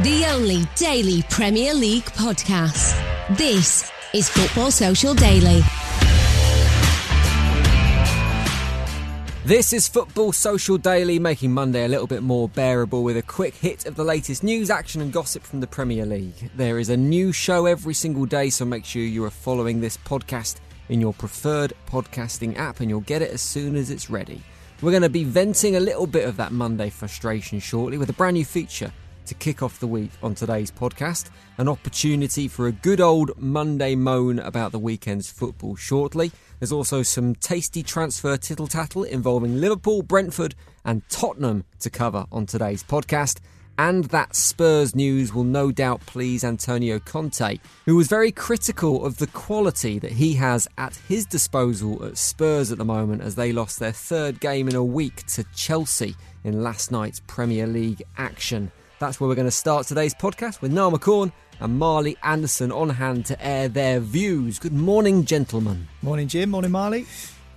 The only daily Premier League podcast. This is Football Social Daily. This is Football Social Daily, making Monday a little bit more bearable with a quick hit of the latest news, action, and gossip from the Premier League. There is a new show every single day, so make sure you are following this podcast in your preferred podcasting app and you'll get it as soon as it's ready. We're going to be venting a little bit of that Monday frustration shortly with a brand new feature to kick off the week on today's podcast. An opportunity for a good old Monday moan about the weekend's football shortly. There's also some tasty transfer tittle tattle involving Liverpool, Brentford, and Tottenham to cover on today's podcast. And that Spurs news will no doubt please Antonio Conte, who was very critical of the quality that he has at his disposal at Spurs at the moment as they lost their third game in a week to Chelsea in last night's Premier League action. That's where we're going to start today's podcast with Niall McCorn and Marley Anderson on hand to air their views. Good morning, gentlemen. Morning, Jim. Morning, Marley.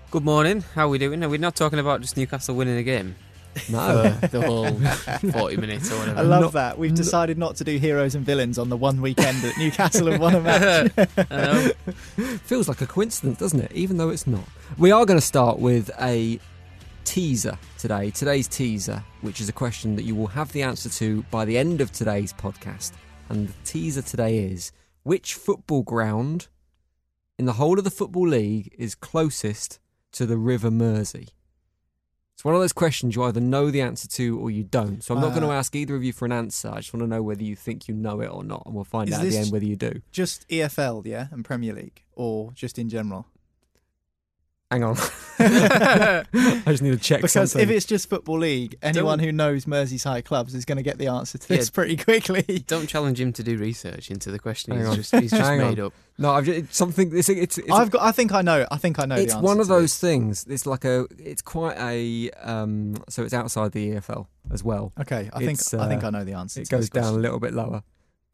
Good morning. How are we doing? Are we not talking about just Newcastle winning a game? No. For the whole 40 minutes or whatever. I love Not- that. We've decided not to do heroes and villains on the one weekend that Newcastle have won a match. I. Feels like a coincidence, doesn't it? Even though it's not. We are going to start with a teaser today. Today's teaser, which is a question that you will have the answer to by the end of today's podcast. And the teaser today is which football ground in the whole of the Football League is closest to the River Mersey? It's one of those questions you either know the answer to or you don't. So I'm not Uh, going to ask either of you for an answer. I just want to know whether you think you know it or not, and we'll find out at the end whether you do. just EFL, yeah, and Premier League, or just in general? Hang on. I just need to check Because something. if it's just Football League, anyone who knows Merseyside clubs is going to get the answer to this Yeah. pretty quickly. Don't challenge him to do research into the question. Hang He's on. just, he's just Hang made on. up. no, I've just, it's something. It's, it's, it's, I've got. I think I know. I think I know. it's the answer It's one of to those this. things. It's like a. It's quite a. Um, so it's outside the EFL as well. Okay, I think It's, I think uh, I know the answer. It to this goes down a question. little bit lower.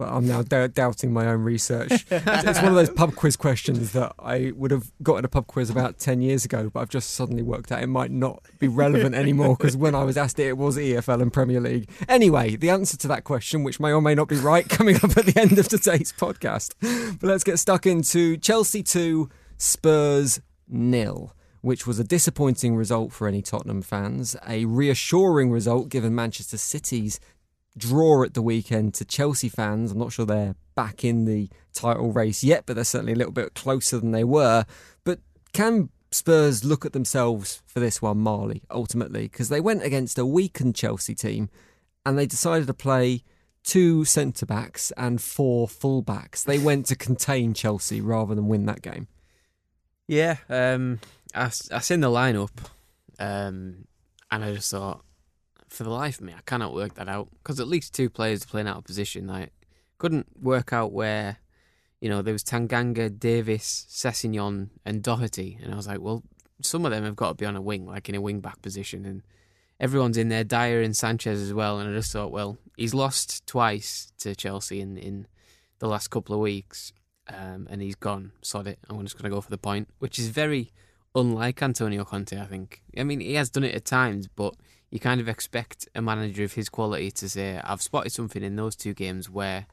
But I'm now d- doubting my own research. it's one of those pub quiz questions that I would have gotten a pub quiz about 10 years ago, but I've just suddenly worked out it might not be relevant anymore because when I was asked it, it was EFL and Premier League. Anyway, the answer to that question, which may or may not be right, coming up at the end of today's podcast. But let's get stuck into Chelsea 2, Spurs nil. Which was a disappointing result for any Tottenham fans, a reassuring result given Manchester City's draw at the weekend to Chelsea fans. I'm not sure they're back in the title race yet, but they're certainly a little bit closer than they were. But can Spurs look at themselves for this one, Marley, ultimately? Because they went against a weakened Chelsea team and they decided to play two centre backs and four full backs. They went to contain Chelsea rather than win that game. Yeah, um, I, I seen the lineup, um, and I just thought, for the life of me, I cannot work that out because at least two players are playing out of position. I couldn't work out where, you know, there was Tanganga, Davis, Sessegnon, and Doherty, and I was like, well, some of them have got to be on a wing, like in a wing back position, and everyone's in there, Dier and Sanchez as well, and I just thought, well, he's lost twice to Chelsea in in the last couple of weeks, um, and he's gone. Sod it. I'm just going to go for the point, which is very unlike Antonio Conte. I think. I mean, he has done it at times, but you kind of expect a manager of his quality to say, "I've spotted something in those two games where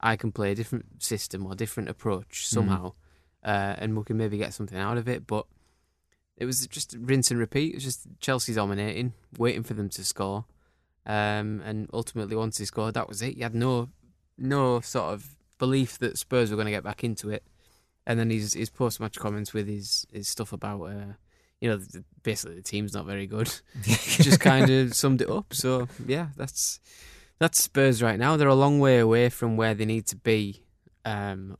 I can play a different system or different approach somehow, uh, and we can maybe get something out of it." But it was just rinse and repeat. It was just Chelsea dominating, waiting for them to score, um, and ultimately once they scored, that was it. You had no no sort of belief that Spurs were going to get back into it. And then his his post match comments with his his stuff about uh, you know basically the team's not very good, just kind of summed it up. So yeah, that's that's Spurs right now. They're a long way away from where they need to be, um,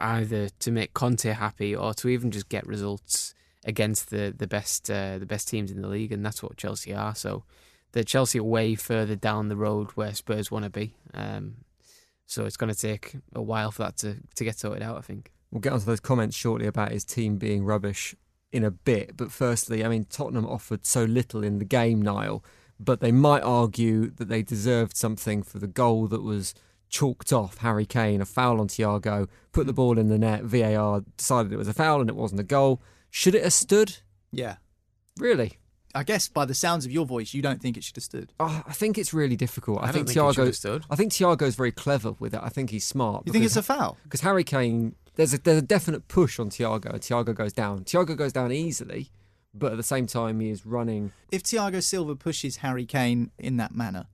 either to make Conte happy or to even just get results against the the best uh, the best teams in the league, and that's what Chelsea are. So the Chelsea are way further down the road where Spurs want to be. Um, so it's going to take a while for that to, to get sorted out, I think. We'll get onto those comments shortly about his team being rubbish in a bit. But firstly, I mean, Tottenham offered so little in the game, Niall, but they might argue that they deserved something for the goal that was chalked off Harry Kane, a foul on Thiago, put the hmm. ball in the net, VAR decided it was a foul and it wasn't a goal. Should it have stood? Yeah. Really? I guess by the sounds of your voice, you don't think it should have stood. Oh, I think it's really difficult. I, I think, don't think it should Thiago. have stood. I think Thiago's very clever with it. I think he's smart. You think it's a foul? Because Harry Kane, there's a there's a definite push on Thiago. and Thiago goes down. Thiago goes down easily, but at the same time he is running. If Thiago Silva pushes Harry Kane in that manner,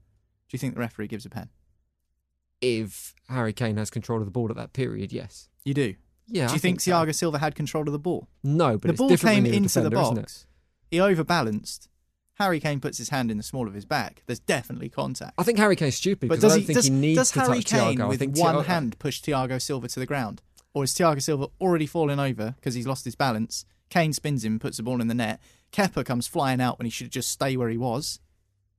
do you think the referee gives a pen? If Harry Kane has control of the ball at that period, yes. You do. Yeah. do I you think, so. Silva had control of the ball? No, but the ball came into the defender, isn't box. He overbalanced. Harry Kane puts his hand in the small of his back. There's definitely contact. I think Harry Kane's stupid But because does I he don't think does, he needs does to Harry touch Kane Thiago. I with think one Thiago- hand push Thiago Silva to the ground, or is Thiago Silva already falling over because he's lost his balance? Kane spins him, puts the ball in the net. Kepa comes flying out when he should just stay where he was.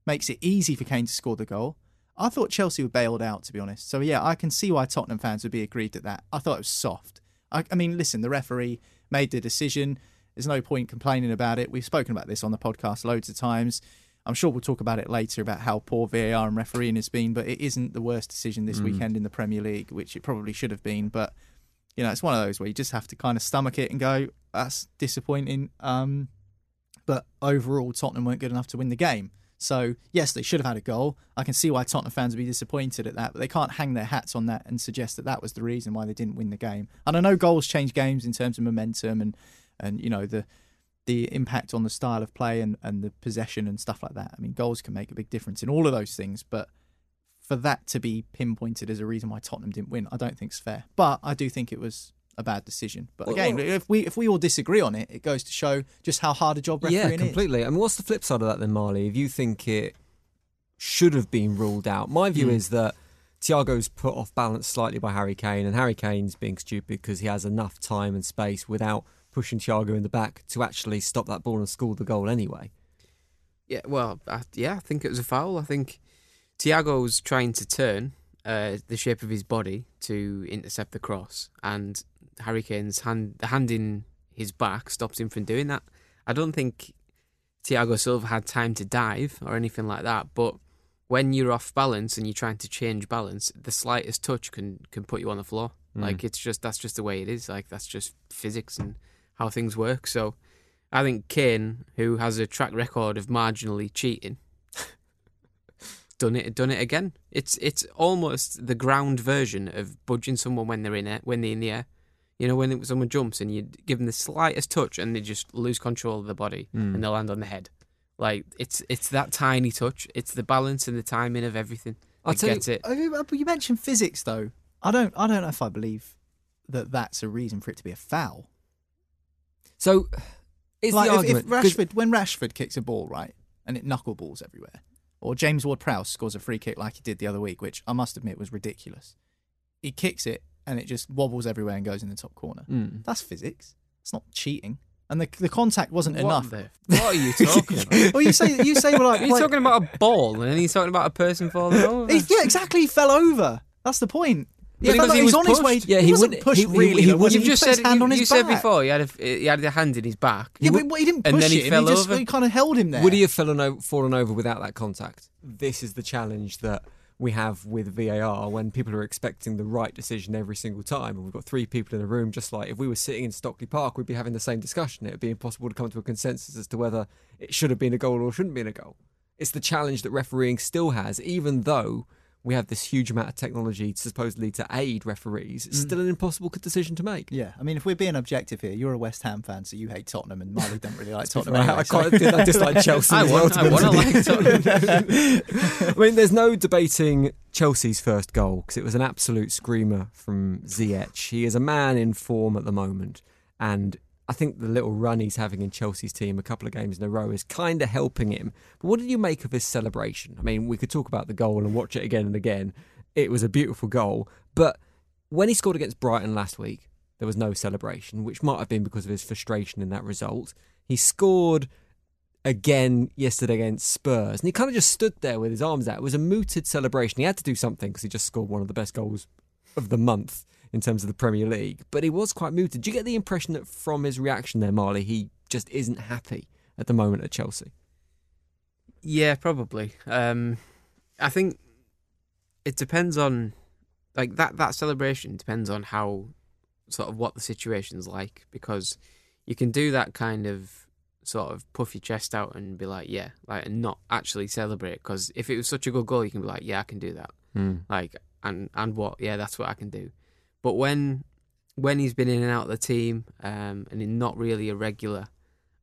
Makes it easy for Kane to score the goal. I thought Chelsea were bailed out, to be honest. So yeah, I can see why Tottenham fans would be aggrieved at that. I thought it was soft. I, I mean, listen, the referee made the decision. There's no point complaining about it. We've spoken about this on the podcast loads of times. I'm sure we'll talk about it later about how poor VAR and refereeing has been, but it isn't the worst decision this Mm. weekend in the Premier League, which it probably should have been. But you know, it's one of those where you just have to kind of stomach it and go, "That's disappointing." Um, but overall, Tottenham weren't good enough to win the game. So yes, they should have had a goal. I can see why Tottenham fans would be disappointed at that, but they can't hang their hats on that and suggest that that was the reason why they didn't win the game. And I know goals change games in terms of momentum and and you know the the impact on the style of play and, and the possession and stuff like that. I mean, goals can make a big difference in all of those things, but for that to be pinpointed as a reason why Tottenham didn't win, I don't think it's fair. But I do think it was a bad decision. But Well, again, well- if we if we all disagree on it, it goes to show just how hard a job refereeing Yeah, is. completely. I mean, what's the flip side of that then, Marley? If you think it should have been ruled out, my view Mm. is that Thiago's put off balance slightly by Harry Kane, and Harry Kane's being stupid because he has enough time and space without pushing Thiago in the back to actually stop that ball and score the goal anyway. Yeah, well, I, yeah, I think it was a foul. I think Thiago's trying to turn uh, the shape of his body to intercept the cross, and Harry Kane's hand, the hand in his back stops him from doing that. I don't think Thiago Silva had time to dive or anything like that, but when you're off balance and you're trying to change balance, the slightest touch can can put you on the floor. Mm. Like it's just that's just the way it is. Like that's just physics and how things work. So I think Kane, who has a track record of marginally cheating, done it done it again. It's it's almost the ground version of budging someone when they're in it when they're in the air. You know, when someone jumps and you give them the slightest touch and they just lose control of the body Mm. and they land on the head. Like it's it's that tiny touch. It's the balance and the timing of everything. It tell you- it. You- but you mentioned physics, though. I don't. I don't know if I believe that that's a reason for it to be a foul. So, it's like the if, argument if Rashford, when Rashford kicks a ball right and it knuckleballs everywhere, or James Ward-Prowse scores a free kick like he did the other week, which I must admit was ridiculous. He kicks it and it just wobbles everywhere and goes in the top corner. Mm. That's physics. It's not cheating. And the the contact wasn't What enough. the- what are you talking about? well, you say you say well, like You're like- talking about a ball and then he's talking about a person falling over. He- yeah, exactly. He fell over. That's the point. Yeah, He because he was on his way. Yeah, he, he wasn't wouldn't- pushed he- he- really. he wouldn't- You've just said his hand you, on his you said before he had a he had a hand in his back. Yeah, but he didn't push and then he it. fell he just over. he kind of held him there. Would he have fallen over, fallen over without that contact? This is the challenge that we have with VAR when people are expecting the right decision every single time. And we've got three people in a room, just like if we were sitting in Stockley Park, we'd be having the same discussion. It would be impossible to come to a consensus as to whether it should have been a goal or shouldn't have been a goal. It's the challenge that refereeing still has, even though we have this huge amount of technology supposedly to aid referees. It's Mm. still an impossible decision to make. Yeah, I mean, if we're being objective here, you're a West Ham fan, so you hate Tottenham, and Marley don't really like Tottenham. anyway, I so- did- I dislike Chelsea. I as well, want- to I like you. I mean, there's no debating Chelsea's first goal because it was an absolute screamer from Ziyech. He is a man in form at the moment, and I think the little run he's having in Chelsea's team a couple of games in a row is kind of helping him. But what did you make of his celebration? I mean, we could talk about the goal and watch it again and again. It was a beautiful goal, but when he scored against Brighton last week, there was no celebration, which might have been because of his frustration in that result. He scored again yesterday against Spurs, and he kind of just stood there with his arms out. It was a mooted celebration. He had to do something because he just scored one of the best goals of the month in terms of the Premier League, but he was quite mooted. Do you get the impression that from his reaction there, Marley, he just isn't happy at the moment at Chelsea? Yeah, probably. Um, I think it depends on like that that celebration depends on how sort of what the situation's like because you can do that kind of sort of puff your chest out and be like yeah like and not actually celebrate because if it was such a good goal you can be like yeah I can do that Hmm. like and and what yeah that's what I can do but when when he's been in and out of the team um, and he's not really a regular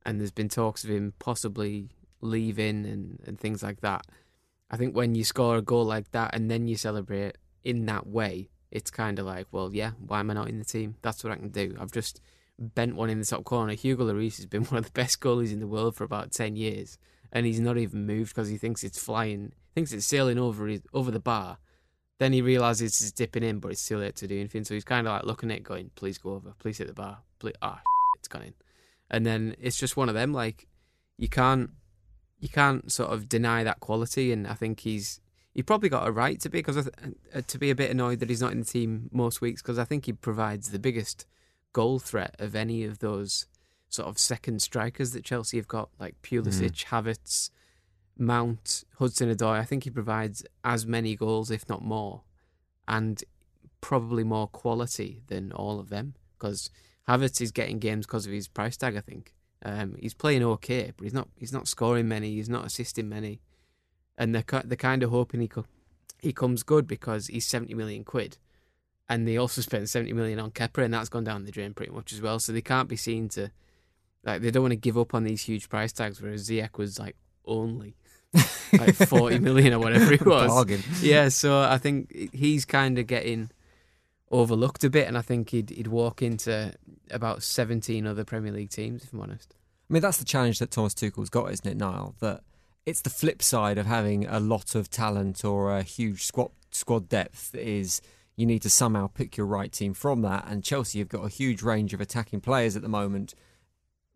and there's been talks of him possibly leaving and, and things like that I think when you score a goal like that and then you celebrate in that way, it's kind of like, well, yeah, why am I not in the team? That's what I can do. I've just bent one in the top corner. Hugo Lloris has been one of the best goalies in the world for about 10 years, and he's not even moved because he thinks it's flying, thinks it's sailing over his, over the bar. Then he realizes he's dipping in, but it's too late to do anything. So he's kind of like looking at it, going, please go over, please hit the bar. Please, ah, it's gone in. And then it's just one of them, like, you can't you can't sort of deny that quality, and I think he's he probably got a right to be because uh, to be a bit annoyed that he's not in the team most weeks because I think he provides the biggest goal threat of any of those sort of second strikers that Chelsea have got, like Pulisic, Havertz, Mount, Hudson Odoi. I think he provides as many goals, if not more, and probably more quality than all of them because Havertz is getting games because of his price tag. I think. Um, he's playing okay, but he's not. He's not scoring many. He's not assisting many, and they're they're kind of hoping he co- he comes good because he's seventy million quid, and they also spent seventy million on Kepa, and that's gone down the drain pretty much as well. So they can't be seen to like they don't want to give up on these huge price tags. Whereas Ziyech was like only like forty million or whatever it was. Bargain. Yeah, so I think he's kind of getting overlooked a bit, and I think he'd he'd walk into about seventeen other Premier League teams if I'm honest. I mean, that's the challenge that Thomas Tuchel's got, isn't it, Niall? That it's the flip side of having a lot of talent or a huge squad squad depth is you need to somehow pick your right team from that. And Chelsea have got a huge range of attacking players at the moment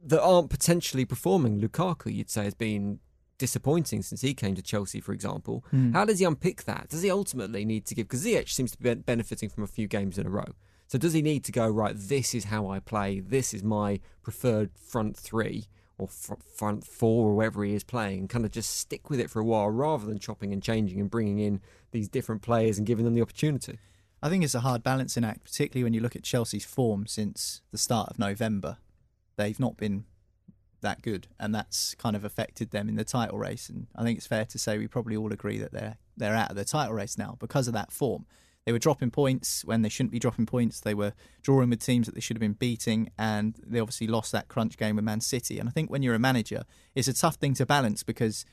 that aren't potentially performing. Lukaku, you'd say, has been disappointing since he came to Chelsea, for example. Hmm. How does he unpick that? Does he ultimately need to give? Because Ziyech seems to be benefiting from a few games in a row. So does he need to go right? This is how I play. This is my preferred front three or fr- front four or wherever he is playing, and kind of just stick with it for a while rather than chopping and changing and bringing in these different players and giving them the opportunity. I think it's a hard balancing act, particularly when you look at Chelsea's form since the start of November. They've not been that good, and that's kind of affected them in the title race. And I think it's fair to say we probably all agree that they're they're out of the title race now because of that form. They were dropping points when they shouldn't be dropping points. They were drawing with teams that they should have been beating, and they obviously lost that crunch game with Man City. And I think when you're a manager, it's a tough thing to balance because,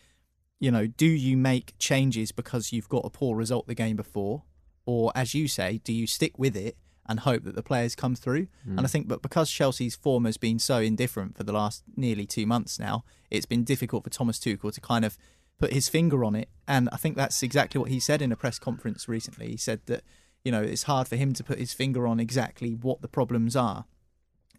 you know, do you make changes because you've got a poor result the game before, or as you say, do you stick with it and hope that the players come through? Mm. And I think, but because Chelsea's form has been so indifferent for the last nearly two months now, it's been difficult for Thomas Tuchel to kind of put his finger on it. And I think that's exactly what he said in a press conference recently. He said that, you know, it's hard for him to put his finger on exactly what the problems are.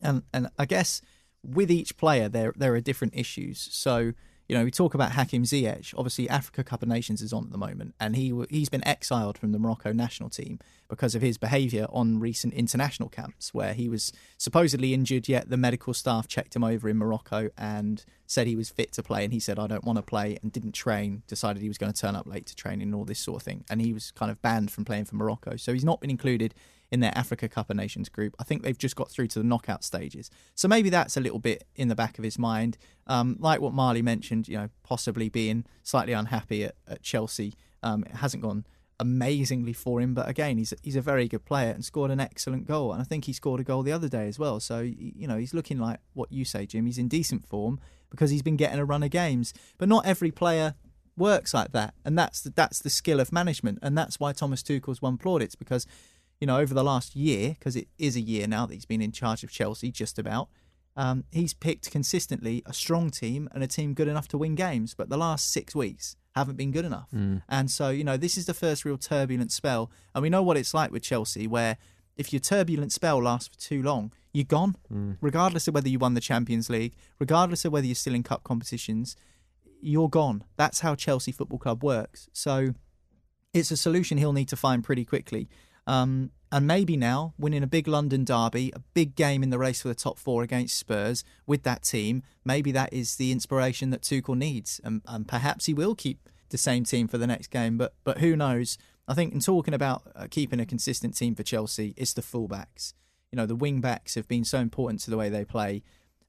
And and I guess with each player there there are different issues. So, you know, we talk about Hakim Ziyech. Obviously, Africa Cup of Nations is on at the moment, and he he's been exiled from the Morocco national team because of his behaviour on recent international camps, where he was supposedly injured. Yet the medical staff checked him over in Morocco and said he was fit to play, and he said I don't want to play, and didn't train. Decided he was going to turn up late to training and all this sort of thing, and he was kind of banned from playing for Morocco. So he's not been included in their Africa Cup of Nations group. I think they've just got through to the knockout stages. So maybe that's a little bit in the back of his mind. Um, like what Marley mentioned, you know, possibly being slightly unhappy at, at Chelsea. Um, it hasn't gone amazingly for him, but again, he's he's a very good player and scored an excellent goal. And I think he scored a goal the other day as well. So you know, he's looking like what you say, Jim. He's in decent form because he's been getting a run of games. But not every player works like that, and that's the, that's the skill of management, and that's why Thomas Tuchel's won plaudits because you know, over the last year, because it is a year now that he's been in charge of Chelsea, just about, um, he's picked consistently a strong team and a team good enough to win games. But the last six weeks haven't been good enough. Mm. And so, you know, this is the first real turbulent spell. And we know what it's like with Chelsea, where if your turbulent spell lasts for too long, you're gone, Mm. regardless of whether you won the Champions League, regardless of whether you're still in cup competitions, you're gone. That's how Chelsea Football Club works. So it's a solution he'll need to find pretty quickly. Um, and maybe now, winning a big London derby, a big game in the race for the top four against Spurs with that team, maybe that is the inspiration that Tuchel needs. And, and perhaps he will keep the same team for the next game. But but who knows? I think in talking about uh, keeping a consistent team for Chelsea, it's the fullbacks. You know, the wing backs have been so important to the way they play.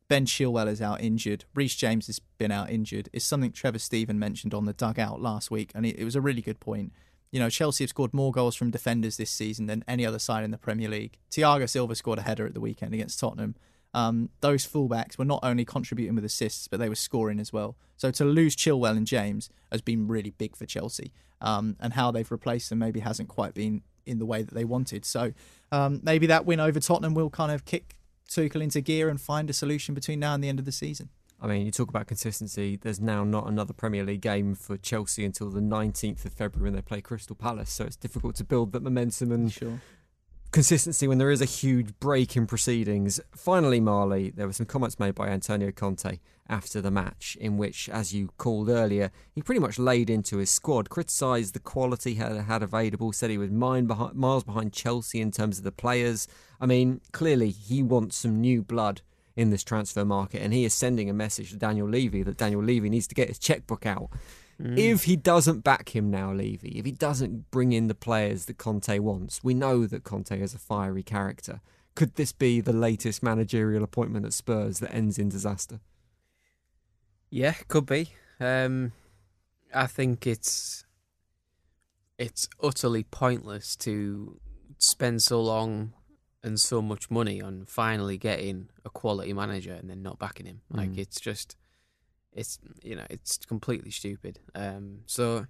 Ben Chilwell is out injured. Reece James has been out injured. It's something Trevor Steven mentioned on the dugout last week, and it, it was a really good point. You know, Chelsea have scored more goals from defenders this season than any other side in the Premier League. Thiago Silva scored a header at the weekend against Tottenham. Um, those fullbacks were not only contributing with assists, but they were scoring as well. So to lose Chilwell and James has been really big for Chelsea. Um, and how they've replaced them maybe hasn't quite been in the way that they wanted. So um, maybe that win over Tottenham will kind of kick Tuchel into gear and find a solution between now and the end of the season. I mean, you talk about consistency. There's now not another Premier League game for Chelsea until the 19th of February when they play Crystal Palace. So it's difficult to build that momentum and sure. consistency when there is a huge break in proceedings. Finally, Marley, there were some comments made by Antonio Conte after the match, in which, as you called earlier, he pretty much laid into his squad, criticised the quality he had, had available, said he was behind, miles behind Chelsea in terms of the players. I mean, clearly he wants some new blood in this transfer market, and he is sending a message to Daniel Levy that Daniel Levy needs to get his checkbook out. Mm. If he doesn't back him now, Levy, if he doesn't bring in the players that Conte wants, we know that Conte is a fiery character. Could this be the latest managerial appointment at Spurs that ends in disaster? Yeah, could be. Um, I think it's it's utterly pointless to spend so long and so much money on finally getting a quality manager and then not backing him. Like Mm. it's just it's you know it's completely stupid. Um, so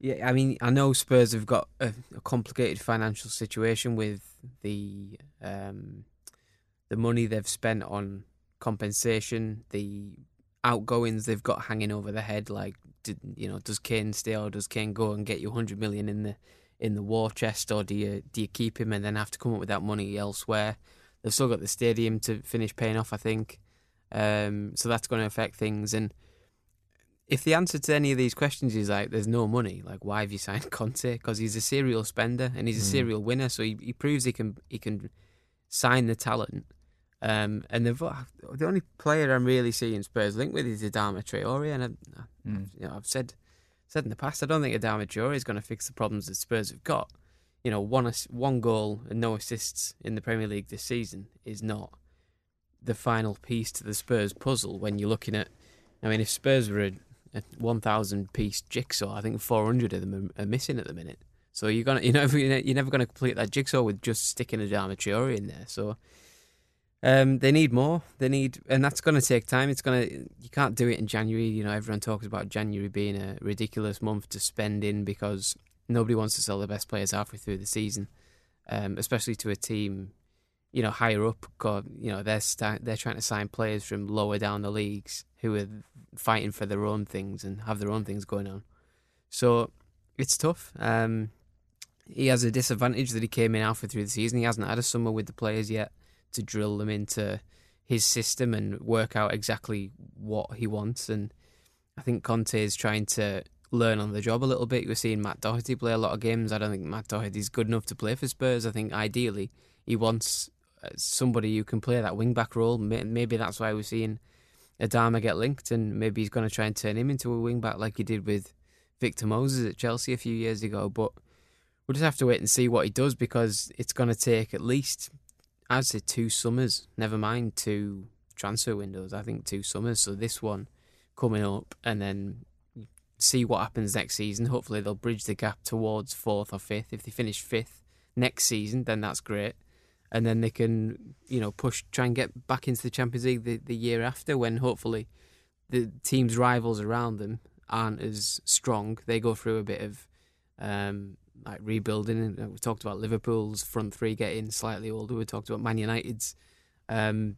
yeah, I mean I know Spurs have got a, a complicated financial situation with the um, the money they've spent on compensation, the outgoings they've got hanging over their head. Like, did, you know, does Kane stay or does Kane go and get you hundred million in the in the war chest, or do you do you keep him and then have to come up with that money elsewhere? They've still got the stadium to finish paying off, I think. Um, so that's going to affect things. And if the answer to any of these questions is like, there's no money, like why have you signed Conte? Because he's a serial spender and he's a Mm. serial winner, so he, he proves he can he can sign the talent. Um, and the the only player I'm really seeing Spurs linked with is Adama Traore, and I, I, Mm. you know I've said said in the past I don't think Adama Traore is going to fix the problems that Spurs have got. You know, one one goal and no assists in the Premier League this season is not the final piece to the Spurs puzzle. When you're looking at, I mean, if Spurs were a, a 1,000 piece jigsaw, I think 400 of them are, are missing at the minute. So you're gonna, you know, you're never going to complete that jigsaw with just sticking Adama Traore in there. So um, they need more. They need, and that's going to take time. It's going to, you can't do it in January. You know, everyone talks about January being a ridiculous month to spend in because nobody wants to sell the best players halfway through the season, um, especially to a team, you know, higher up. God, you know, they're sta they're trying to sign players from lower down the leagues who are fighting for their own things and have their own things going on. So it's tough. Um, he has a disadvantage that he came in halfway through the season. He hasn't had a summer with the players yet to drill them into his system and work out exactly what he wants. And I think Conte is trying to learn on the job a little bit. We're seeing Matt Doherty play a lot of games. I don't think Matt Doherty is good enough to play for Spurs. I think ideally he wants uh, somebody who can play that wing back role. Maybe that's why we're seeing Adama get linked, and maybe he's going to try and turn him into a wing back like he did with Victor Moses at Chelsea a few years ago. But we'll just have to wait and see what he does because it's going to take at least, I'd say, two summers. Never mind two transfer windows. I think two summers. So this one coming up, and then see what happens next season. Hopefully, they'll bridge the gap towards fourth or fifth. If they finish fifth next season, then that's great and then they can you know push try and get back into the Champions League the, the year after when hopefully the team's rivals around them aren't as strong. They go through a bit of um, like rebuilding. We talked about Liverpool's front three getting slightly older. We talked about Man United's. Um,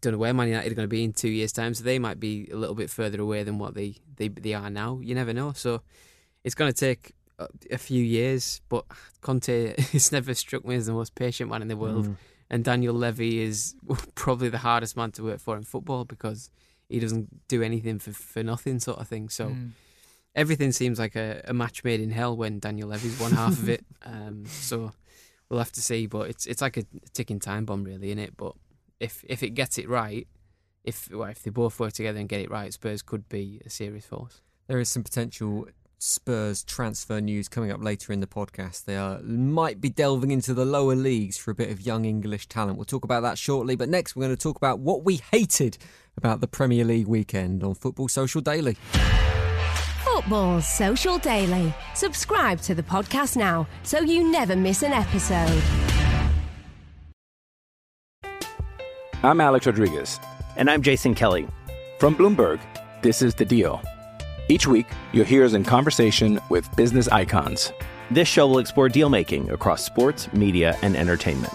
don't know where Man United are going to be in two years' time, so they might be a little bit further away than what they, they, they are now. You never know. So it's going to take a few years, but Conte has never struck me as the most patient man in the world. Mm. And Daniel Levy is probably the hardest man to work for in football because he doesn't do anything for, for nothing, sort of thing. So mm. Everything seems like a, a, match made in hell when Daniel Levy's one half of it. Um, so we'll have to see. But it's it's like a ticking time bomb, really, isn't it? But if if it gets it right, if well, if they both work together and get it right, Spurs could be a serious force. There is some potential Spurs transfer news coming up later in the podcast. They are, might be delving into the lower leagues for a bit of young English talent. We'll talk about that shortly. But next, we're going to talk about what we hated about the Premier League weekend on Football Social Daily. Football Social Daily. Subscribe to the podcast now so you never miss an episode. I'm Alex Rodriguez. And I'm Jason Kelly. From Bloomberg, this is The Deal. Each week, you'll hear us in conversation with business icons. This show will explore deal making across sports, media, and entertainment.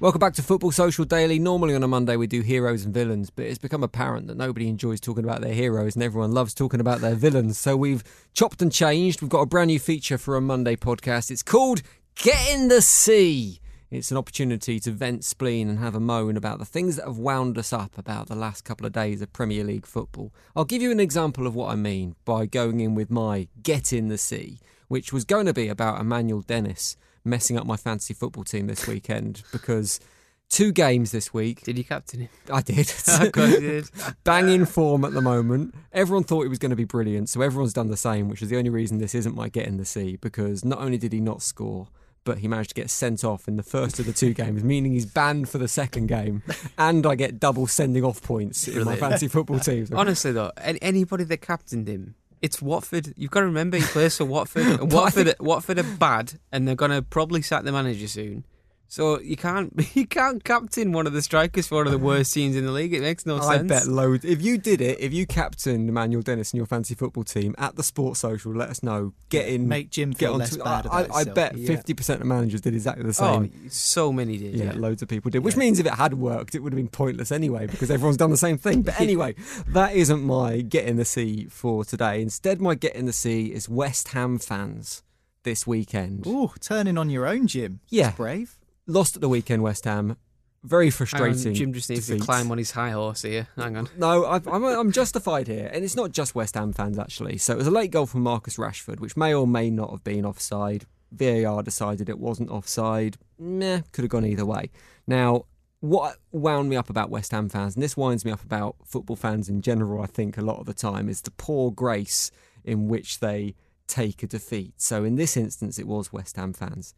Welcome back to Football Social Daily. Normally on a Monday we do heroes and villains, but it's become apparent that nobody enjoys talking about their heroes and everyone loves talking about their villains. So we've chopped and changed. We've got a brand new feature for a Monday podcast. It's called Get in the Sea. It's an opportunity to vent spleen and have a moan about the things that have wound us up about the last couple of days of Premier League football. I'll give you an example of what I mean by going in with my Get in the Sea, which was going to be about Emmanuel Dennis messing up my fantasy football team this weekend because two games this week. Did you captain him? I did. of course did. Banging form at the moment. Everyone thought it was going to be brilliant, so everyone's done the same, which is the only reason this isn't my get in the sea because not only did he not score, but he managed to get sent off in the first of the two games, meaning he's banned for the second game, and I get double sending off points in my fantasy football team. Honestly, though, anybody that captained him, it's Watford. You've got to remember he plays for Watford. And Watford, Watford are bad, and they're going to probably sack the manager soon. So you can't you can't captain one of the strikers for one of the worst teams in the league. It makes no I sense. I bet loads. If you did it, if you captained Emmanuel Dennis in your fantasy football team at the Sports Social, let us know. Get in, make Jim feel get less bad. I, I, bet fifty percent of managers did exactly the same. Oh, so many did. Yeah, yeah. loads of people did. Which yeah. means if it had worked, it would have been pointless anyway because everyone's done the same thing. But anyway, that isn't my get in the sea for today. Instead, my get in the sea is West Ham fans this weekend. Ooh, turning on your own, Jim. Yeah, That's brave lost at the weekend, West Ham. Very frustrating. Jim just needs defeat. to climb on his high horse here. Hang on. No, i am I'm justified here, and it's not just West Ham fans actually. So it was a late goal from Marcus Rashford, which may or may not have been offside. VAR decided it wasn't offside. Meh, could have gone either way. Now, what wound me up about West Ham fans, and this winds me up about football fans in general, I think, a lot of the time, is the poor grace in which they take a defeat. So in this instance, it was West Ham fans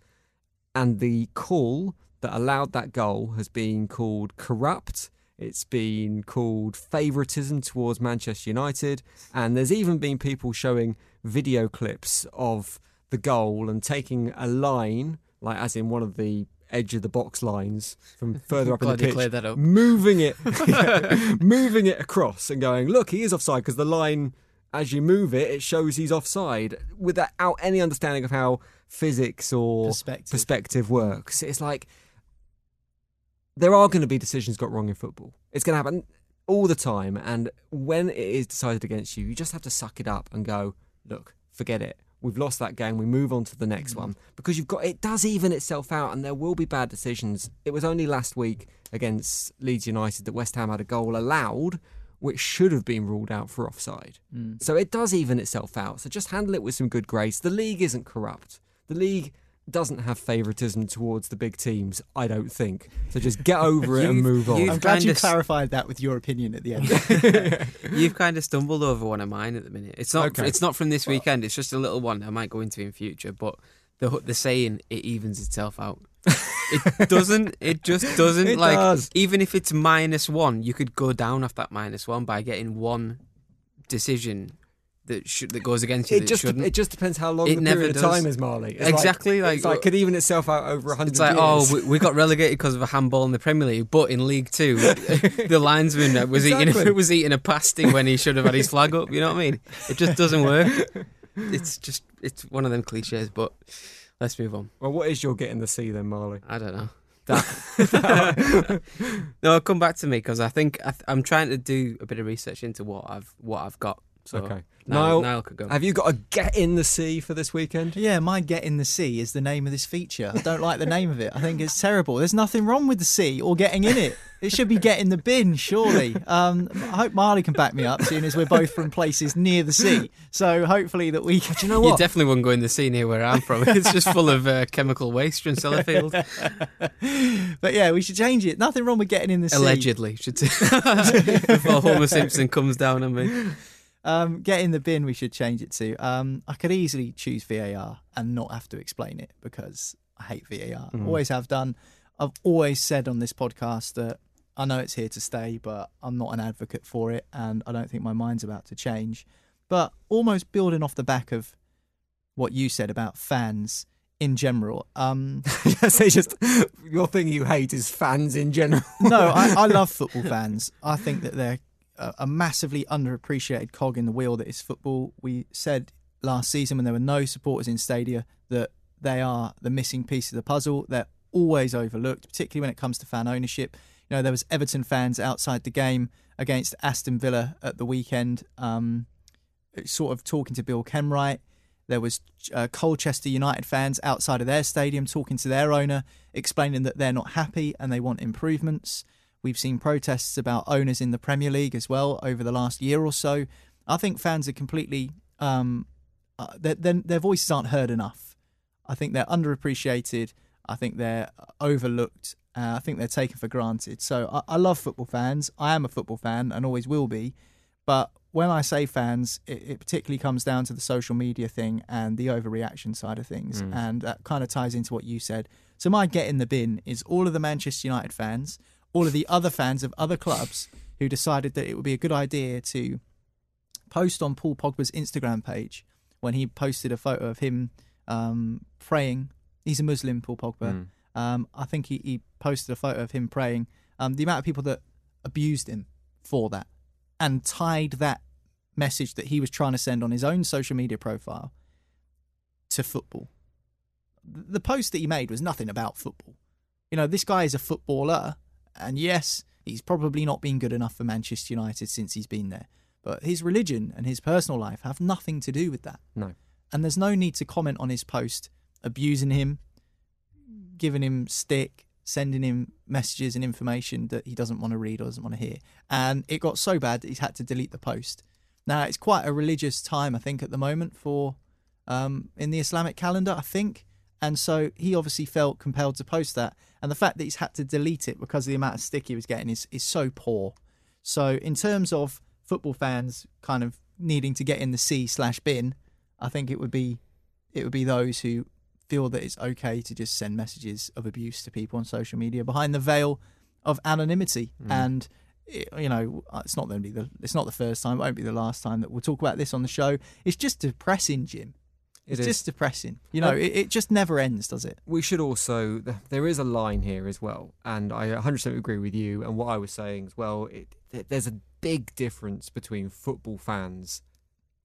and the call that allowed that goal has been called corrupt. It's been called favouritism towards Manchester United, and there's even been people showing video clips of the goal and taking a line, like as in one of the edge of the box lines from further up in the pitch, moving it, moving it across and going, look, he is offside because the line, as you move it, it shows he's offside without any understanding of how physics or perspective, perspective works. It's like there are going to be decisions got wrong in football. It's going to happen all the time. And when it is decided against you, you just have to suck it up and go, look, forget it. We've lost that game. We move on to the next Mm. one because you've got it does even itself out, and there will be bad decisions. It was only last week against Leeds United that West Ham had a goal allowed, which should have been ruled out for offside. Mm. So it does even itself out. So just handle it with some good grace. The league isn't corrupt. The league doesn't have favouritism towards the big teams, I don't think. So just get over it and move on. I'm glad you kinda clarified that with your opinion at the end. You've kind of stumbled over one of mine at the minute. It's not. Okay. It's not from this weekend. It's just a little one I might go into in future. But the the saying it evens itself out. it doesn't. It just doesn't. It like does. even if it's minus one, you could go down off that minus one by getting one decision that should that goes against you. it just shouldn't. it just depends how long It the period of time is, Marley. It's Exactly, Like, like- uh, it's like could even itself out over hundred. It's like, oh, we, we got relegated because of a handball in the Premier League, but in League Two, the linesman was Exactly. eating was eating a pasty when he should have had his flag up. You know what I mean? It just doesn't work. It's just it's one of them cliches. But let's move on. well, what is your get in the sea then, Marley? I don't know. That. no, come back to me because I think I th- I'm trying to do a bit of research into what I've what I've got. So Okay. Niall, Niall, Niall could go. Have you got a get in the sea for this weekend? yeah, my Get in the Sea is the name of this feature. I don't like the name of it. I think it's terrible. There's nothing wrong with the sea or getting in it. It should be get in the bin, surely. Um, I hope Marley can back me up, seeing as we're both from places near the sea. So hopefully that we. Do you know what? You definitely wouldn't go in the sea near where I'm from. It's just full of uh, chemical waste from Sellafield. But yeah, we should change it. Nothing wrong with getting in the sea. Allegedly, should say. Before Homer Simpson comes down on me. Um, get in the bin. We should change it to. Um, I could easily choose VAR and not have to explain it because I hate VAR. Mm. Always have done. I've always said on this podcast that I know it's here to stay, but I'm not an advocate for it, and I don't think my mind's about to change. But almost building off the back of what you said about fans in general. Um, yes, they just your thing you hate is fans in general. no, I, I love football fans. I think that they're a, massively underappreciated cog in the wheel that is football. We said last season when there were no supporters in stadia that they are the missing piece of the puzzle. They're always overlooked, particularly when it comes to fan ownership. You know, there was Everton fans outside the game against Aston Villa at the weekend, um, sort of talking to Bill Kenwright. There was uh, Colchester United fans outside of their stadium talking to their owner, explaining that they're not happy and they want improvements. We've seen protests about owners in the Premier League as well over the last year or so. I think fans are completely um, uh, their, their their voices aren't heard enough. I think they're underappreciated. I think they're overlooked. Uh, I think they're taken for granted. So I, I love football fans. I am a football fan and always will be. But when I say fans, it, it particularly comes down to the social media thing and the overreaction side of things. Mm. And that kind of ties into what you said. So my get in the bin is all of the Manchester United fans, all of the other fans of other clubs who decided that it would be a good idea to post on Paul Pogba's Instagram page when he posted a photo of him um, praying. He's a Muslim, Paul Pogba. Mm. Um, I think he, he posted a photo of him praying. Um, the amount of people that abused him for that and tied that message that he was trying to send on his own social media profile to football. The post that he made was nothing about football. You know, this guy is a footballer, and yes, he's probably not been good enough for Manchester United since he's been there. But his religion and his personal life have nothing to do with that. No. And there's no need to comment on his post abusing him, giving him stick, sending him messages and information that he doesn't want to read or doesn't want to hear. And it got so bad that he's had to delete the post. Now it's quite a religious time, I think, at the moment for um, in the Islamic calendar, I think. And so he obviously felt compelled to post that. And the fact that he's had to delete it because of the amount of stick he was getting is, is so poor. So in terms of football fans kind of needing to get in the sea slash bin, I think it would be it would be those who feel that it's okay to just send messages of abuse to people on social media behind the veil of anonymity. Mm. And it, you know, it's not going to be the it's not the first time, it won't be the last time that we'll talk about this on the show. It's just depressing, Jim. It It's is. just depressing. You know, Um, it, it just never ends, does it? We should also, there is a line here as well, and I 100% agree with you. And what I was saying as well, it, there's a big difference between football fans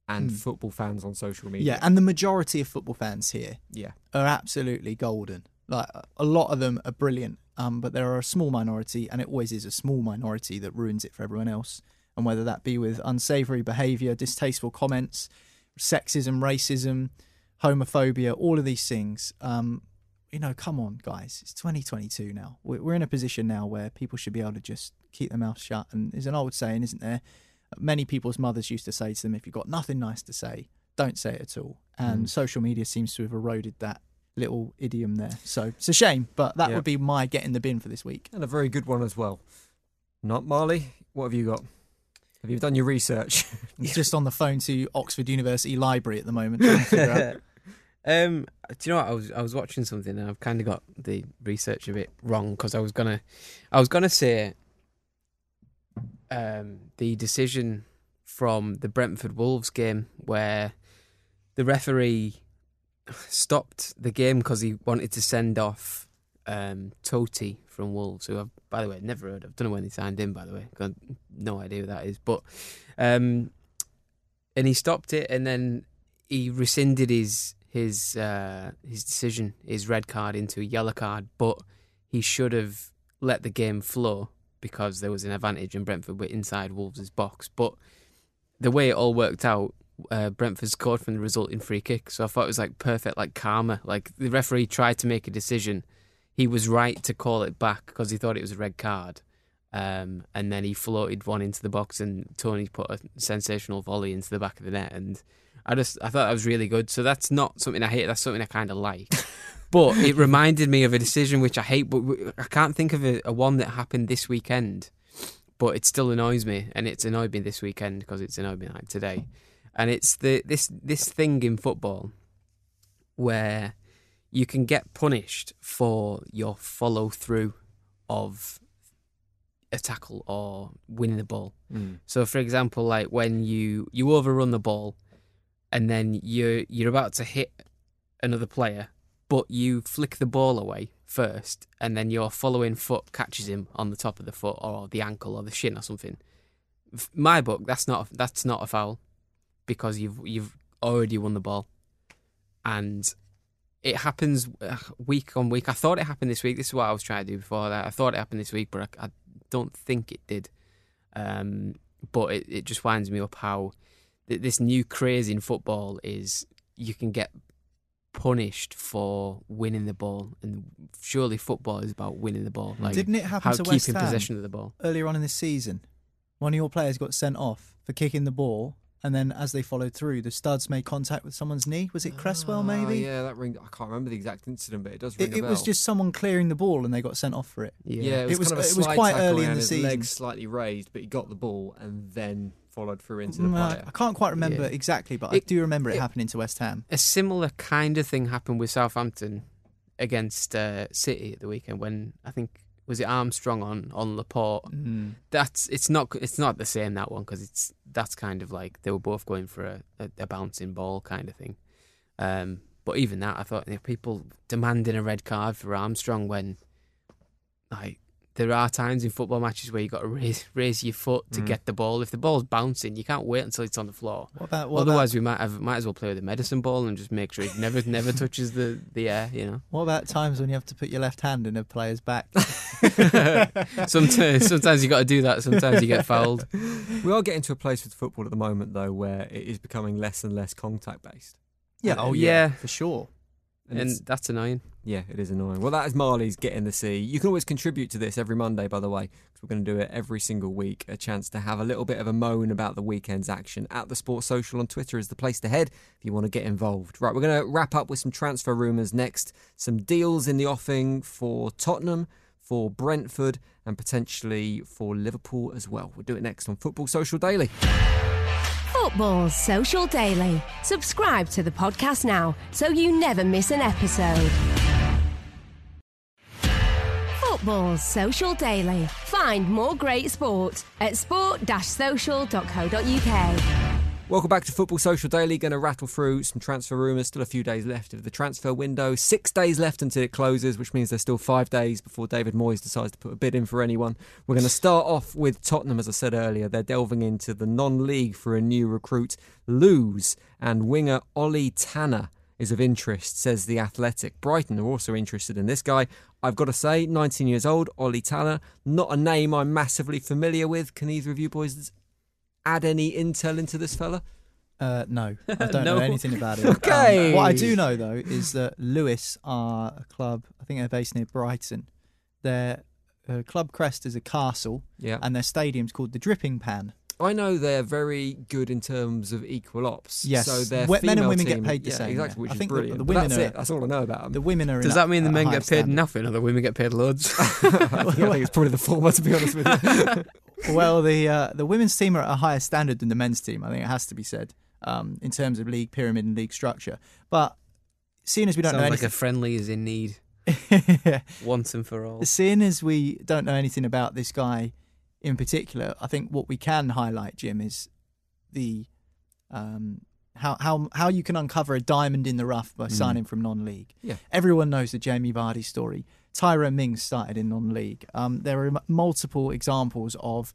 and Mm. football fans on social media. Yeah, and the majority of football fans here Yeah. are absolutely golden. Like a lot of them are brilliant, um, but there are a small minority, and it always is a small minority that ruins it for everyone else. And whether that be with unsavoury behaviour, distasteful comments, sexism, racism, homophobia, all of these things. Um, you know, come on, guys. It's 2022 now. We're, we're in a position now where people should be able to just keep their mouth shut. And there's an old saying, isn't there? Many people's mothers used to say to them, if you've got nothing nice to say, don't say it at all. And Mm. social media seems to have eroded that little idiom there. So it's a shame, but that Yeah. would be my get in the bin for this week. And a very good one as well. Not Marley. What have you got? Have you done your research? Just on the phone to Oxford University Library at the moment. Um, do you know what I was? I was watching something and I've kind of got the research a bit wrong because I was gonna, I was gonna say, um, the decision from the Brentford Wolves game where the referee stopped the game because he wanted to send off um, Toti from Wolves, who I've, by the way, never heard of. Don't know when they signed him, by the way. Got no idea who that is. But, um, and he stopped it, and then he rescinded his his uh, his decision, his red card into a yellow card. But he should have let the game flow because there was an advantage, and Brentford were inside Wolves' box. But the way it all worked out, uh, Brentford scored from the resulting free kick. So I thought it was like perfect, like karma. Like the referee tried to make a decision. He was right to call it back because he thought it was a red card. Um, and then he floated one into the box, and Toney put a sensational volley into the back of the net. And I just, I thought that was really good. So that's not something I hate. That's something I kind of like. but it reminded me of a decision which I hate, but I can't think of a, a one that happened this weekend. But it still annoys me, and it's annoyed me this weekend because it's annoyed me like today. And it's the this this thing in football where you can get punished for your follow through of a tackle or winning the ball. Mm. So, for example, like when you you overrun the ball, and then you're you're about to hit another player, but you flick the ball away first, and then your following foot catches him on the top of the foot or the ankle or the shin or something. My book, that's not that's not a foul because you've you've already won the ball, and it happens uh, week on week. I thought it happened this week. This is what I was trying to do before that. I thought it happened this week, but I, I don't think it did. Um, but it, it just winds me up how this new craze in football is you can get punished for winning the ball, and surely football is about winning the ball. Like Didn't it happen how to keeping West Ham possession of the ball? earlier on in this season? One of your players got sent off for kicking the ball, and then as they followed through, the studs made contact with someone's knee. Was it Cresswell, Oh, maybe? yeah, that ring. I can't remember the exact incident, but it does ring It, a it was just someone clearing the ball, and they got sent off for it. Yeah, it was, it was, kind of a it was quite early in the his season. legs slightly raised, but he got the ball and then followed through into the Mm, player. I can't quite remember Yeah. exactly, but I do remember it, it- happening to West Ham. a similar kind of thing happened with Southampton against uh, City at the weekend when I think was it Armstrong on on Laporte. Mm. That's it's not it's not the same that one because it's that's kind of like they were both going for a, a, a bouncing ball kind of thing. Um, but even that, I thought you know, people demanding a red card for Armstrong when like there are times in football matches where you've got to raise raise your foot to Mm. get the ball. If the ball's bouncing, you can't wait until it's on the floor. What about what Otherwise, about, we might have might as well play with a medicine ball and just make sure it never never touches the, the air. You know. what about times when you have to put your left hand in a player's back? sometimes sometimes you got to do that. Sometimes you get fouled. We are getting to a place with football at the moment, though, where it is becoming less and less contact based. yeah, Uh, oh yeah. yeah, for sure. And, and that's annoying. yeah, it is annoying. Well, that is Marley's Get in the Sea. You can always contribute to this every Monday, by the way, because we're going to do it every single week. A chance to have a little bit of a moan about the weekend's action. At the Sports Social on Twitter is the place to head if you want to get involved. Right, we're going to wrap up with some transfer rumours next. Some deals in the offing for Tottenham, for Brentford, and potentially for Liverpool as well. We'll do it next on Football Social Daily. Football Social Daily. Subscribe to the podcast now so you never miss an episode. Football Social Daily. Find more great sport at sport-social.co.uk. Welcome back to Football Social Daily. Going to rattle through some transfer rumours. Still a few days left of the transfer window. Six days left until it closes, which means there's still five days before David Moyes decides to put a bid in for anyone. We're going to start off with Tottenham, as I said earlier. They're delving into the non league for a new recruit, Lewes, and winger Ollie Tanner is of interest, says The Athletic. Brighton are also interested in this guy. I've got to say, 19 years old, Ollie Tanner, not a name I'm massively familiar with. Can either of you boys add any intel into this fella? Uh, no, I don't No. know anything about it. Um, Okay. what I do know though is that Lewes are a club. I think they're based near Brighton. Their uh, club crest is a castle, Yeah. and their stadium's called the Dripping Pan. I know they're very good in terms of equal ops. Yes. So their We- men and female women get team- paid the yeah, same, Exactly, yeah. which I is think the- brilliant. the But women that's are- it. That's all I know about them. The women are. Does in that a- mean the men get paid standard. nothing or the women get paid loads? I think it's probably the former, to be honest with you. Well, the uh, the women's team are at a higher standard than the men's team. I think it has to be said um, in terms of league pyramid and league structure. But seeing as we don't Sounds know like a anything, friendly is in need once and for all. seeing as we don't know anything about this guy in particular, I think what we can highlight, Jim, is the um, how how how you can uncover a diamond in the rough by signing from non-league. Yeah. Everyone knows the Jamie Vardy story. Tyrone Mings started in non-league. Um, there are multiple examples of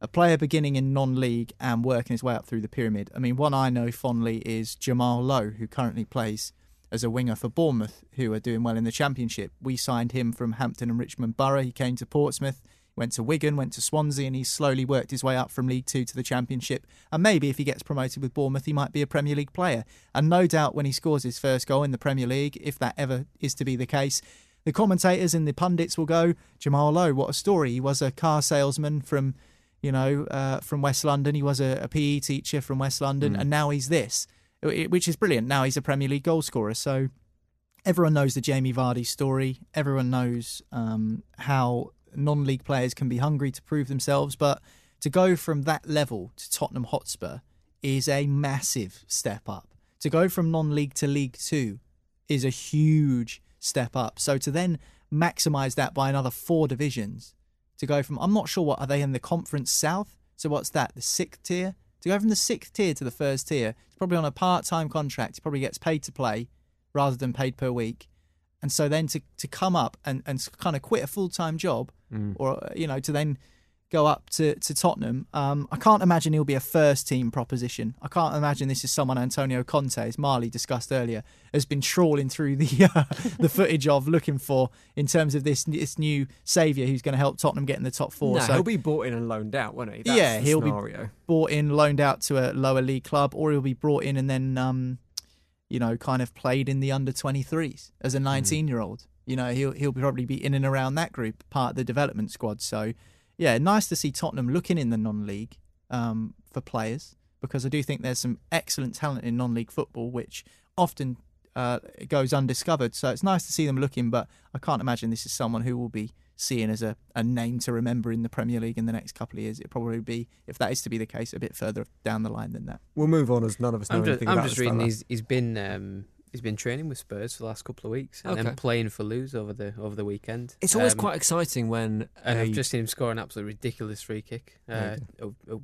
a player beginning in non-league and working his way up through the pyramid. I mean, one I know fondly is Jamal Lowe, who currently plays as a winger for Bournemouth, who are doing well in the Championship. We signed him from Hampton and Richmond Borough. He came to Portsmouth, went to Wigan, went to Swansea, and he's slowly worked his way up from League Two to the Championship. And maybe if he gets promoted with Bournemouth, he might be a Premier League player. And no doubt when he scores his first goal in the Premier League, if that ever is to be the case, the commentators and the pundits will go, Jamal Lowe, what a story. He was a car salesman from, you know, uh, from West London. He was a, a PE teacher from West London, and now he's this, which is brilliant. Now he's a Premier League goal scorer. So everyone knows the Jamie Vardy story. Everyone knows um, how non-league players can be hungry to prove themselves, but to go from that level to Tottenham Hotspur is a massive step up. To go from non-league to League Two is a huge step up. So to then maximise that by another four divisions, to go from I'm not sure what are they in the Conference South. So what's that? The sixth tier. To go from the sixth tier to the first tier, he's probably on a part-time contract. He probably gets paid to play rather than paid per week. And so then to, to come up and, and kind of quit a full time job, mm. or you know, to then go up to, to Tottenham, um, I can't imagine he'll be a first team proposition. I can't imagine this is someone Antonio Conte, as Marley discussed earlier, has been trawling through the uh, the footage of looking for in terms of this this new saviour who's going to help Tottenham get in the top four. no, so he'll be bought in and loaned out, won't he? That's yeah, the he'll scenario. be brought in, loaned out to a lower league club, or he'll be brought in and then, um, you know, kind of played in the under 23s as a Hmm. 19 year old. You know, he'll he'll probably be in and around that group, part of the development squad. So, yeah, nice to see Tottenham looking in the non-league um, for players because I do think there's some excellent talent in non-league football, which often uh, goes undiscovered. So it's nice to see them looking, but I can't imagine this is someone who will be seen as a, a name to remember in the Premier League in the next couple of years. It'll probably be, if that is to be the case, a bit further down the line than that. We'll move on as none of us know I'm just, anything I'm about just reading fella. he's he's been um, he's been training with Spurs for the last couple of weeks and Okay. then playing for Lewes over the over the weekend. It's always Um, quite exciting when And a- I've just seen him score an absolutely ridiculous free kick uh, you oh, oh,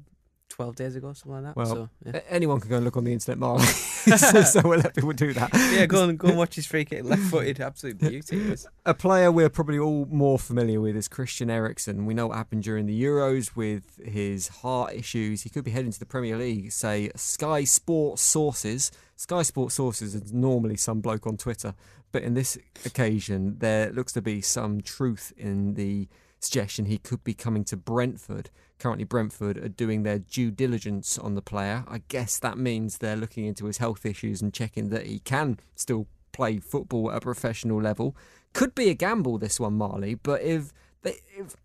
12 days ago, or something like that. Well, so, yeah. anyone can go and look on the internet, Marley. so, so we'll let people do that. yeah, go and go and watch his free kick, left footed, absolute beauty. A player we're probably all more familiar with is Christian Eriksen. We know what happened during the Euros with his heart issues. He could be heading to the Premier League, say Sky Sports sources. Sky Sports sources is normally some bloke on Twitter, but in this occasion, there looks to be some truth in the suggestion he could be coming to Brentford. Currently, Brentford are doing their due diligence on the player. I guess that means they're looking into his health issues and checking that he can still play football at a professional level. Could be a gamble, this one, Marley, but if they, if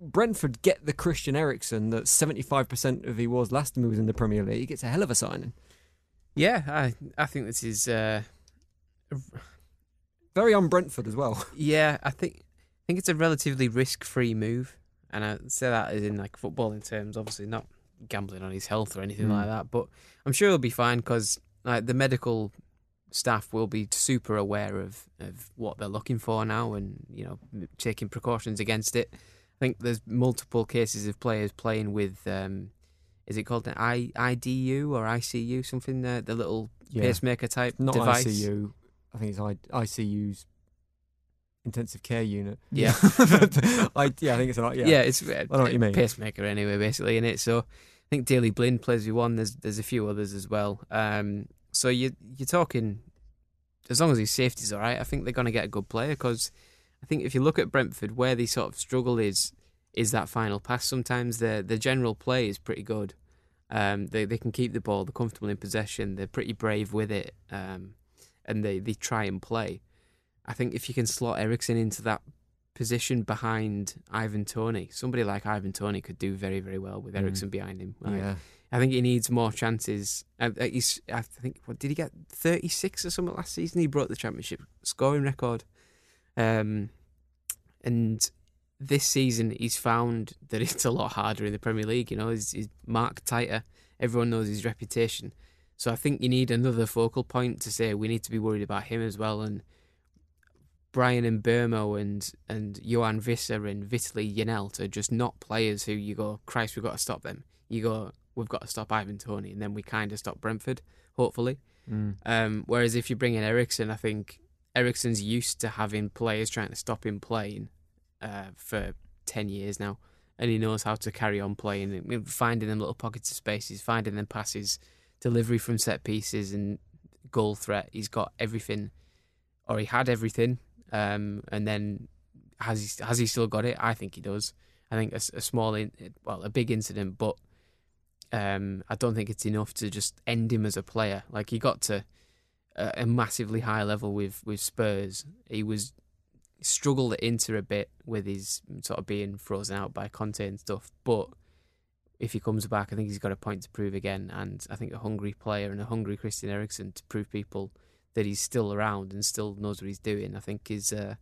Brentford get the Christian Eriksen that 75% of he was last time he was in the Premier League, it's a hell of a signing. Yeah, I I think this is. Uh, Very on Brentford as well. yeah, I think I think it's a relatively risk free move, and I say that as in like footballing terms. Obviously, not gambling on his health or anything Mm. like that, but I'm sure he'll be fine because like the medical staff will be super aware of, of what they're looking for now, and you know taking precautions against it. I think there's multiple cases of players playing with. Um, is it called an I, IDU or ICU? Something uh, the little Yeah. pacemaker type Not device. ICU. I think it's I, ICU's intensive care unit. Yeah. I, yeah, I think it's an yeah. yeah, it's uh, I know what you mean. pacemaker anyway, basically in it. So I think Daley Blind plays with one. There's there's a few others as well. Um, so you you're talking as long as his safety's all right. I think they're going to get a good player because I think if you look at Brentford, where they sort of struggle is is that final pass. Sometimes the the general play is pretty good. Um, they they can keep the ball. They're comfortable in possession. They're pretty brave with it, um, and they they try and play. I think if you can slot Eriksen into that position behind Ivan Toney, somebody like Ivan Toney could do very very well with Mm. Behind him. Like, Yeah. I think he needs more chances. Uh, uh, he's, I think, what did he get? 36 or something last season? He broke the championship scoring record. Um, and this season, he's found that it's a lot harder in the Premier League. You know, he's, he's marked tighter. Everyone knows his reputation. So I think you need another focal point to say we need to be worried about him as well. And Bryan Mbeumo and and Yoane Wissa and Vitaly Janelt are just not players who you go, Christ, we've got to stop them. You go, we've got to stop Ivan Toney, and then we kind of stop Brentford, hopefully. Mm. Um, whereas if you bring in Eriksen, I think Eriksen's used to having players trying to stop him playing uh, for 10 years now, and he knows how to carry on playing, finding them little pockets of spaces, finding them passes, delivery from set pieces, and goal threat. He's got everything, or he had everything, um, and then has he has he still got it? I think he does. I think a small, in, well, a big incident, but um, I don't think it's enough to just end him as a player. Like he got to a, a massively high level with with Spurs. He was struggled at Inter a bit with his sort of being frozen out by Conte and stuff, but if he comes back, I think he's got a point to prove again. And I think a hungry player and a hungry Christian Eriksen to prove people that he's still around and still knows what he's doing, I think is uh,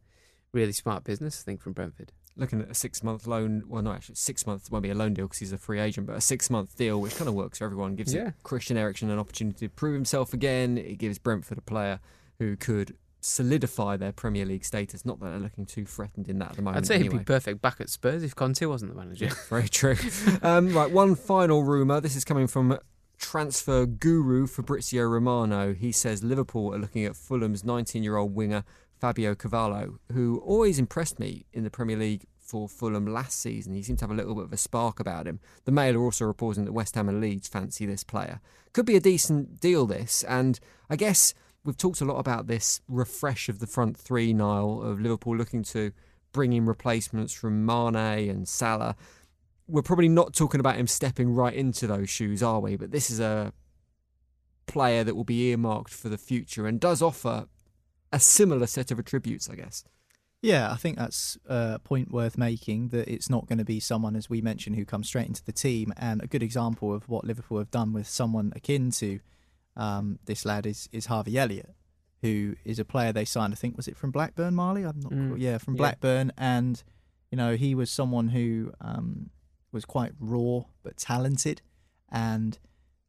really smart business. I think from Brentford. Looking at a six month loan, well, not actually six months won't be a loan deal because he's a free agent, but a six month deal, which kind of works for everyone, gives Yeah. Christian Eriksen an opportunity to prove himself again. It gives Brentford a player who could solidify their Premier League status. Not that they're looking too threatened in that at the moment. I'd say anyway. he'd be perfect back at Spurs if Conte wasn't the manager. Very true. um, right, one final rumour. This is coming from transfer guru Fabrizio Romano. He says Liverpool are looking at Fulham's 19 year old winger Fabio Carvalho, who always impressed me in the Premier League for Fulham last season. He seemed to have a little bit of a spark about him. The Mail are also reporting that West Ham and Leeds fancy this player. Could be a decent deal, this, and I guess we've talked a lot about this refresh of the front three, Niall, of Liverpool looking to bring in replacements from Mane and Salah we're probably not talking about him stepping right into those shoes, are we? But this is a player that will be earmarked for the future and does offer a similar set of attributes, I guess. Yeah, I think that's a point worth making that it's not going to be someone, as we mentioned, who comes straight into the team. And a good example of what Liverpool have done with someone akin to um, this lad is, is Harvey Elliott, who is a player they signed, I think, was it from Blackburn, Marley? I'm not Mm. sure. Yeah, from Yeah. Blackburn. And, you know, he was someone who um, was quite raw but talented and,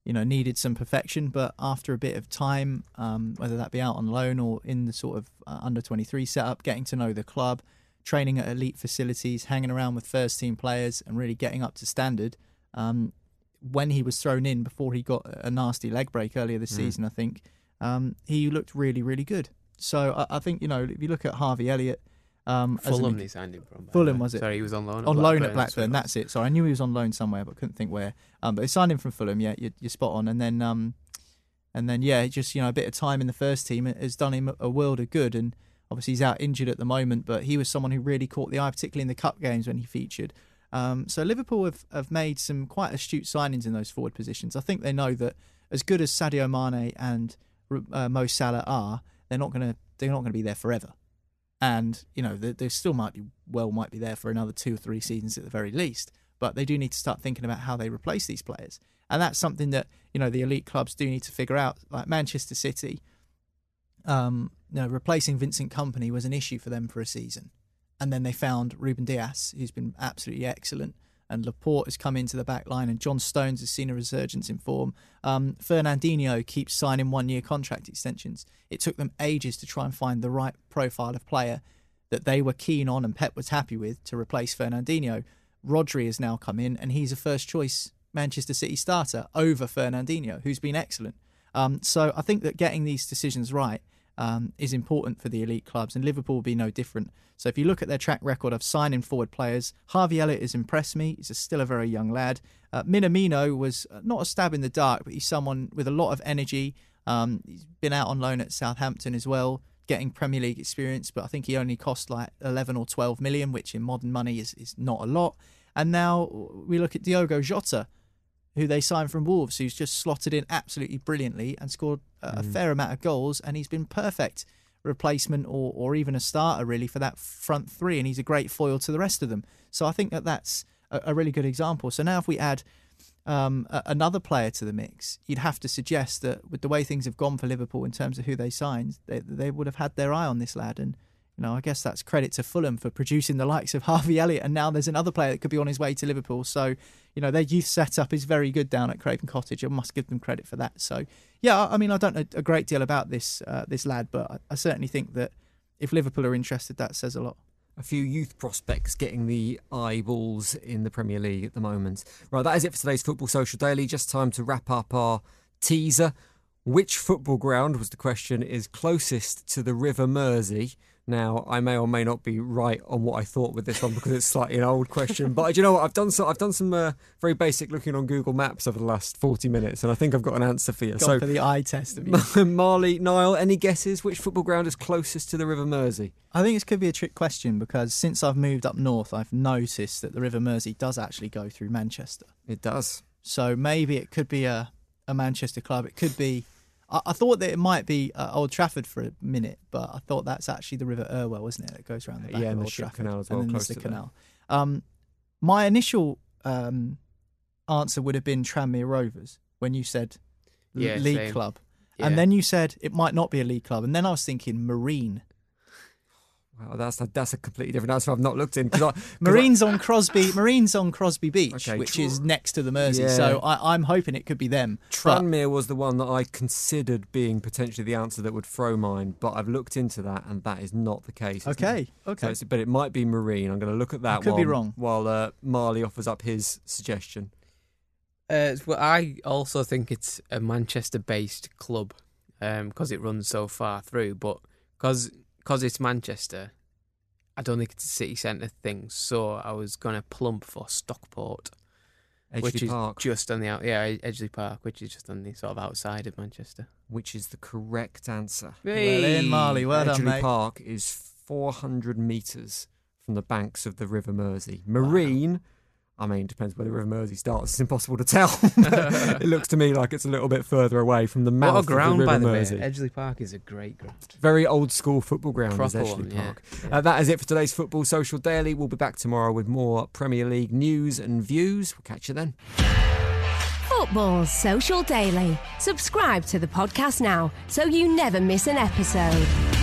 you know, needed some perfection. But after a bit of time, um, whether that be out on loan or in the sort of uh, under 23 setup, getting to know the club, training at elite facilities, hanging around with first team players, and really getting up to standard. Um, when he was thrown in before he got a nasty leg break earlier this Mm. season, I think um, he looked really, really good. So I, I think you know if you look at Harvey Elliott, um, an Fulham they signed him from. Fulham was it? Sorry, he was on loan. At on loan at Blackburn, Blackburn. That's it. Sorry, I knew he was on loan somewhere, but couldn't think where. Um, but they signed him from Fulham. Yeah, you're, you're spot on. And then, um, and then yeah, just you know a bit of time in the first team has done him a world of good. And obviously he's out injured at the moment, but he was someone who really caught the eye, particularly in the cup games when he featured. Um, so Liverpool have, have made some quite astute signings in those forward positions. I think they know that as good as Sadio Mane and uh, Mo Salah are, they're not going to they're not going to be there forever. And you know they, they still might be well might be there for another two or three seasons at the very least. But they do need to start thinking about how they replace these players, and that's something that you know the elite clubs do need to figure out. Like Manchester City, um, you know, replacing Vincent Kompany was an issue for them for a season, and then they found Ruben Dias, who's been absolutely excellent, and Laporte has come into the back line, and John Stones has seen a resurgence in form. Um, Fernandinho keeps signing one-year contract extensions. It took them ages to try and find the right profile of player that they were keen on and Pep was happy with to replace Fernandinho. Rodri has now come in, and he's a first-choice Manchester City starter over Fernandinho, who's been excellent. Um, so I think that getting these decisions right um, is important for the elite clubs, and Liverpool will be no different. So if you look at their track record of signing forward players, Harvey Elliott has impressed me. He's a, still a very young lad. Uh, Minamino was uh, not a stab in the dark, but he's someone with a lot of energy. Um, he's been out on loan at Southampton as well, getting Premier League experience, but I think he only cost like 11 or 12 million, which in modern money is, is not a lot. And now we look at Diogo Jota, who they signed from Wolves, who's just slotted in absolutely brilliantly and scored a, a fair amount of goals, and he's been perfect replacement or, or even a starter really for that front three, and he's a great foil to the rest of them. So I think that that's a, a really good example. So now if we add um, a, another player to the mix, you'd have to suggest that with the way things have gone for Liverpool in terms of who they signed, they, they would have had their eye on this lad. And you know, I guess that's credit to Fulham for producing the likes of Harvey Elliott, and now there's another player that could be on his way to Liverpool. So, you know, their youth setup is very good down at Craven Cottage. I must give them credit for that. So, yeah, I mean, I don't know a great deal about this uh, this lad, but I, I certainly think that if Liverpool are interested, that says a lot. A few youth prospects getting the eyeballs in the Premier League at the moment. Right, that is it for today's Football Social Daily. Just time to wrap up our teaser. Which football ground was the question is closest to the River Mersey? Now, I may or may not be right on what I thought with this one because it's slightly an old question. But do you know what? I've done some. I've done some uh, very basic looking on Google Maps over the last forty minutes, and I think I've got an answer for you. Gone so, for the eye test of you. Marley, Niall, any guesses which football ground is closest to the River Mersey? I think this could be a trick question because since I've moved up north, I've noticed that the River Mersey does actually go through Manchester. It does. So maybe it could be a, a Manchester club. It could be. I, I thought that it might be uh, Old Trafford for a minute, but I thought that's actually the River Irwell, isn't it? That goes around the back Yeah, of and the Old Ship Trafford. Canal as well, And then there's the canal. Um, my initial um, answer would have been Tranmere Rovers when you said Yeah, league same. club. Yeah. And then you said it might not be a league club. And then I was thinking Marine. Wow, that's a, that's a completely different answer. I've not looked in because Marine's on Crosby. Marine's on Crosby Beach, Okay, which Tr- is next to the Mersey. Yeah. So I, I'm hoping it could be them. But- Tranmere was the one that I considered being potentially the answer that would throw mine, but I've looked into that and that is not the case. Okay, it? okay. So it's- but it might be Marine. I'm going to look at that. could be wrong. While uh, Marley offers up his suggestion. Uh, well, I also think it's a Manchester-based club because it runs so far through. But because it's Manchester, I don't think it's a city centre thing. So I was going to plump for Stockport, which Edgeley is just on the out, yeah Edgeley Park, which is just on the sort of outside of Manchester. Which is the correct answer. Well in, Marley. Well done, Edgeley mate. Park is 400 metres from the banks of the River Mersey. Marine, I mean, depends where the River Mersey starts. It's impossible to tell. it looks to me like it's a little bit further away from the mouth What a ground, of the by River the way. Mersey. Edgeley Park is a great ground. Very old school football ground is Edgeley one, yeah. Park. Yeah. Uh, that is it for today's Football Social Daily. We'll be back tomorrow with more Premier League news and views. We'll catch you then. Football Social Daily. Subscribe to the podcast now so you never miss an episode.